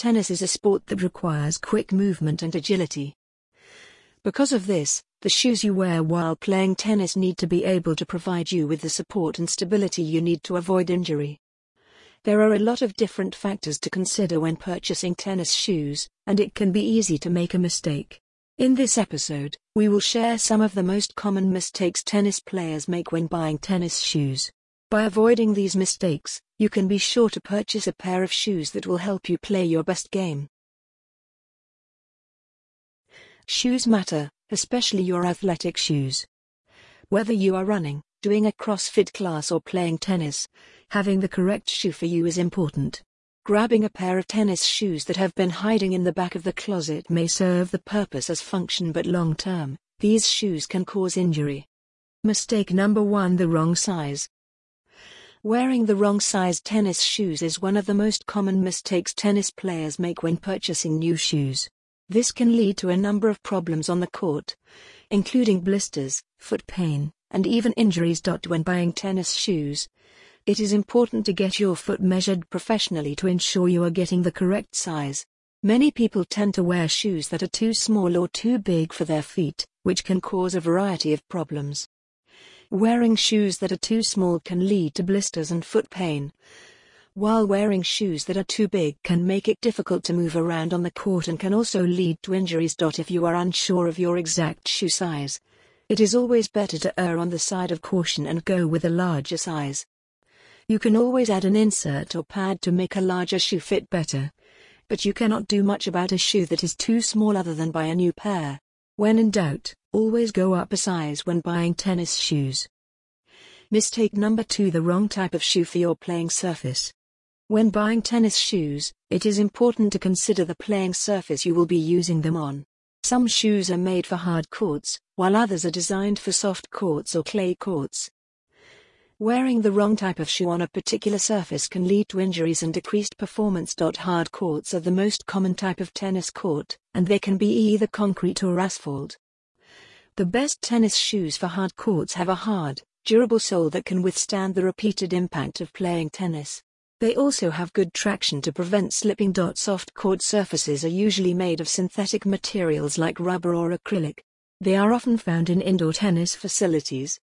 tennis is a sport that requires quick movement and agility. Because of this, the shoes you wear while playing tennis need to be able to provide you with the support and stability you need to avoid injury. There are a lot of different factors to consider when purchasing tennis shoes, and it can be easy to make a mistake. In this episode, we will share some of the most common mistakes tennis players make when buying tennis shoes. By avoiding these mistakes, you can be sure to purchase a pair of shoes that will help you play your best game. Shoes matter, especially your athletic shoes. Whether you are running, doing a CrossFit class or playing tennis, having the correct shoe for you is important. Grabbing a pair of tennis shoes that have been hiding in the back of the closet may serve the purpose as function but long term, these shoes can cause injury. Mistake number 1 The wrong size. Wearing the wrong size tennis shoes is one of the most common mistakes tennis players make when purchasing new shoes. This can lead to a number of problems on the court, including blisters, foot pain, and even injuries. When buying tennis shoes, it is important to get your foot measured professionally to ensure you are getting the correct size. Many people tend to wear shoes that are too small or too big for their feet, which can cause a variety of problems. Wearing shoes that are too small can lead to blisters and foot pain, while wearing shoes that are too big can make it difficult to move around on the court and can also lead to injuries. If you are unsure of your exact shoe size, it is always better to err on the side of caution and go with a larger size. You can always add an insert or pad to make a larger shoe fit better. But you cannot do much about a shoe that is too small other than buy a new pair. When in doubt, always go up a size when buying tennis shoes. Mistake number 2 The wrong type of shoe for your playing surface. When buying tennis shoes, it is important to consider the playing surface you will be using them on. Some shoes are made for hard courts, while others are designed for soft courts or clay courts. Wearing the wrong type of shoe on a particular surface can lead to injuries and decreased performance. Hard courts are the most common type of tennis court, and they can be either concrete or asphalt. The best tennis shoes for hard courts have a hard, durable sole that can withstand the repeated impact of playing tennis. They also have good traction to prevent slipping. Soft court surfaces are usually made of synthetic materials like rubber or acrylic. They are often found in indoor tennis facilities.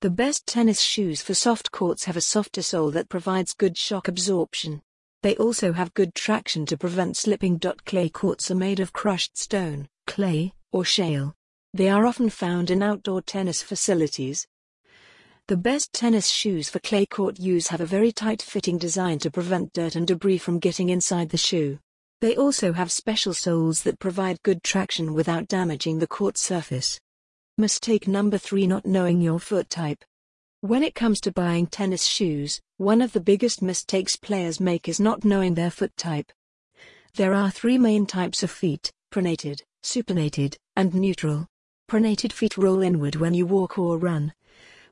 The best tennis shoes for soft courts have a softer sole that provides good shock absorption. They also have good traction to prevent slipping. Clay courts are made of crushed stone, clay, or shale. They are often found in outdoor tennis facilities. The best tennis shoes for clay court use have a very tight fitting design to prevent dirt and debris from getting inside the shoe. They also have special soles that provide good traction without damaging the court surface. Mistake number 3 Not knowing your foot type. When it comes to buying tennis shoes, one of the biggest mistakes players make is not knowing their foot type. There are three main types of feet pronated, supinated, and neutral. Pronated feet roll inward when you walk or run,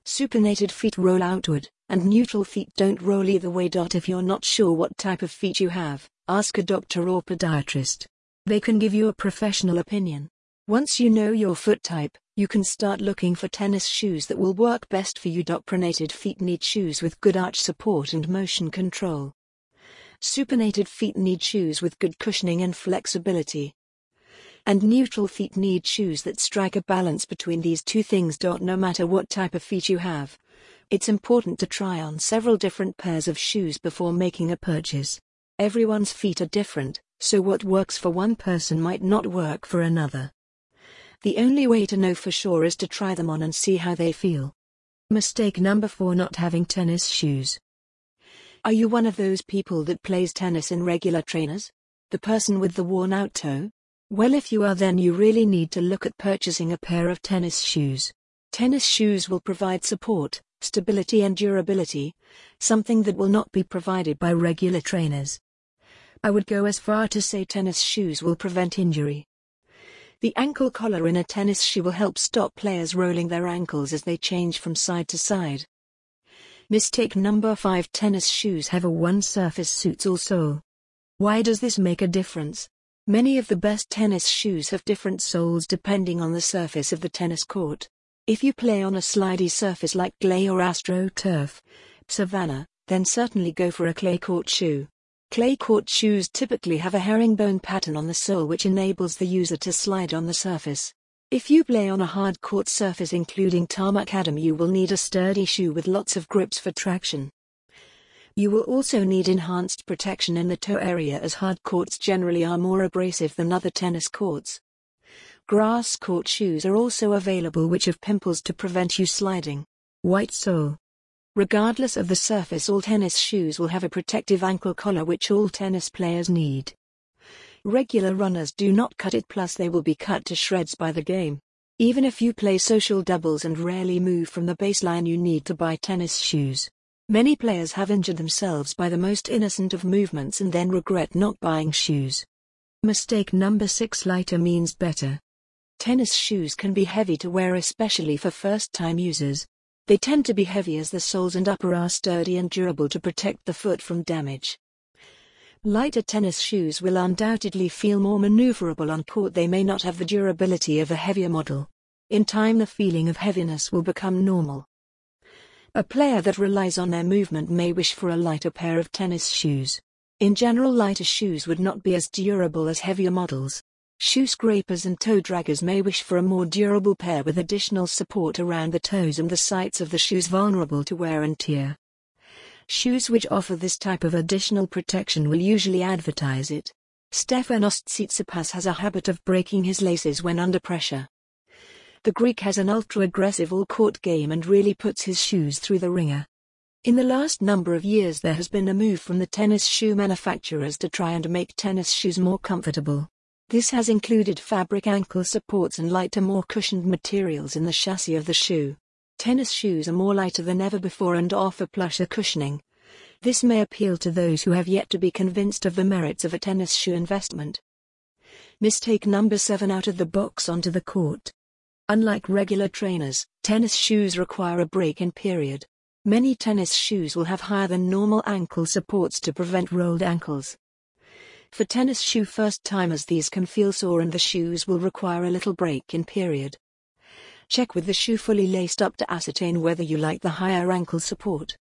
Supinated feet roll outward, and neutral feet don't roll either way. If you're not sure what type of feet you have, ask a doctor or podiatrist. They can give you a professional opinion. Once you know your foot type, you can start looking for tennis shoes that will work best for you. Pronated feet need shoes with good arch support and motion control. Supinated feet need shoes with good cushioning and flexibility and neutral feet need shoes that strike a balance between these two things. No matter what type of feet you have, it's important to try on several different pairs of shoes before making a purchase. Everyone's feet are different, so what works for one person might not work for another. The only way to know for sure is to try them on and see how they feel. Mistake number 4 Not having tennis shoes. Are you one of those people that plays tennis in regular trainers? The person with the worn out toe? Well, if you are, then you really need to look at purchasing a pair of tennis shoes. Tennis shoes will provide support, stability, and durability, something that will not be provided by regular trainers. I would go as far to say tennis shoes will prevent injury. The ankle collar in a tennis shoe will help stop players rolling their ankles as they change from side to side. Mistake number 5 Tennis shoes have a one surface suits all sole. Why does this make a difference? Many of the best tennis shoes have different soles depending on the surface of the tennis court. If you play on a slidey surface like clay or astroturf, savanna, then certainly go for a clay court shoe. Clay court shoes typically have a herringbone pattern on the sole which enables the user to slide on the surface. If you play on a hard court surface including tarmacadam you will need a sturdy shoe with lots of grips for traction. You will also need enhanced protection in the toe area as hard courts generally are more abrasive than other tennis courts. Grass court shoes are also available which have pimples to prevent you sliding. White sole. Regardless of the surface all tennis shoes will have a protective ankle collar which all tennis players need. Regular runners do not cut it plus they will be cut to shreds by the game. Even if you play social doubles and rarely move from the baseline you need to buy tennis shoes. Many players have injured themselves by the most innocent of movements and then regret not buying shoes. Mistake number 6 Lighter means better. Tennis shoes can be heavy to wear especially for first-time users. They tend to be heavy as the soles and upper are sturdy and durable to protect the foot from damage. Lighter tennis shoes will undoubtedly feel more maneuverable on court they may not have the durability of a heavier model. In time the feeling of heaviness will become normal. A player that relies on their movement may wish for a lighter pair of tennis shoes. In general lighter shoes would not be as durable as heavier models. Shoe scrapers and toe draggers may wish for a more durable pair with additional support around the toes and the sides of the shoes vulnerable to wear and tear. Shoes which offer this type of additional protection will usually advertise it. Stefanos Tsitsipas has a habit of breaking his laces when under pressure. The Greek has an ultra-aggressive all-court game and really puts his shoes through the ringer. In the last number of years there has been a move from the tennis shoe manufacturers to try and make tennis shoes more comfortable. This has included fabric ankle supports and lighter more cushioned materials in the chassis of the shoe. Tennis shoes are more lighter than ever before and offer plusher cushioning. This may appeal to those who have yet to be convinced of the merits of a tennis shoe investment. Mistake number 7 out of the box onto the court. Unlike regular trainers, tennis shoes require a break-in period. Many tennis shoes will have higher than normal ankle supports to prevent rolled ankles. For tennis shoe first-timers these can feel sore and the shoes will require a little break-in period. Check with the shoe fully laced up to ascertain whether you like the higher ankle support.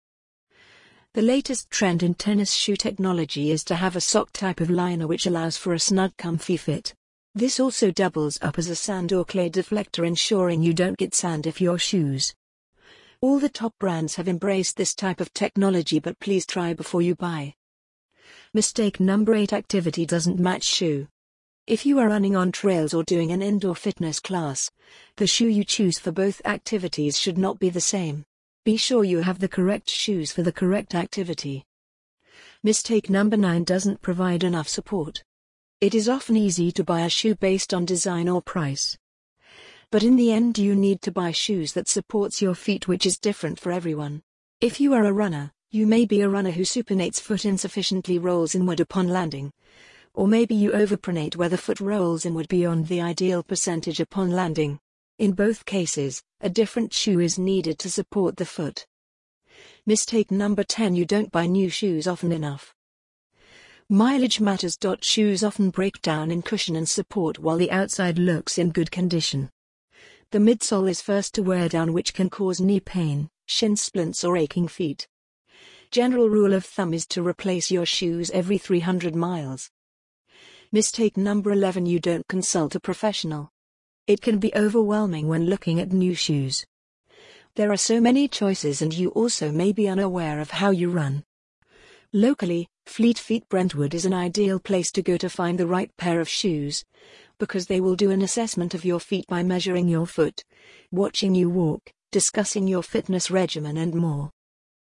The latest trend in tennis shoe technology is to have a sock type of liner which allows for a snug comfy fit. This also doubles up as a sand or clay deflector ensuring you don't get sand if your shoes. All the top brands have embraced this type of technology but please try before you buy. Mistake number 8 Activity doesn't match shoe. If you are running on trails or doing an indoor fitness class, the shoe you choose for both activities should not be the same. Be sure you have the correct shoes for the correct activity. Mistake number 9 doesn't provide enough support. It is often easy to buy a shoe based on design or price. But in the end you need to buy shoes that supports your feet which is different for everyone. If you are a runner, you may be a runner who supinates foot insufficiently rolls inward upon landing. Or maybe you overpronate where the foot rolls inward beyond the ideal percentage upon landing. In both cases, a different shoe is needed to support the foot. Mistake number 10 You don't buy new shoes often enough. Mileage matters. Shoes often break down in cushion and support while the outside looks in good condition. The midsole is first to wear down, which can cause knee pain, shin splints, or aching feet. General rule of thumb is to replace your shoes every 300 miles. Mistake number 11 You don't consult a professional. It can be overwhelming when looking at new shoes. There are so many choices, and you also may be unaware of how you run. Locally, Fleet Feet Brentwood is an ideal place to go to find the right pair of shoes, because they will do an assessment of your feet by measuring your foot, watching you walk, discussing your fitness regimen, and more.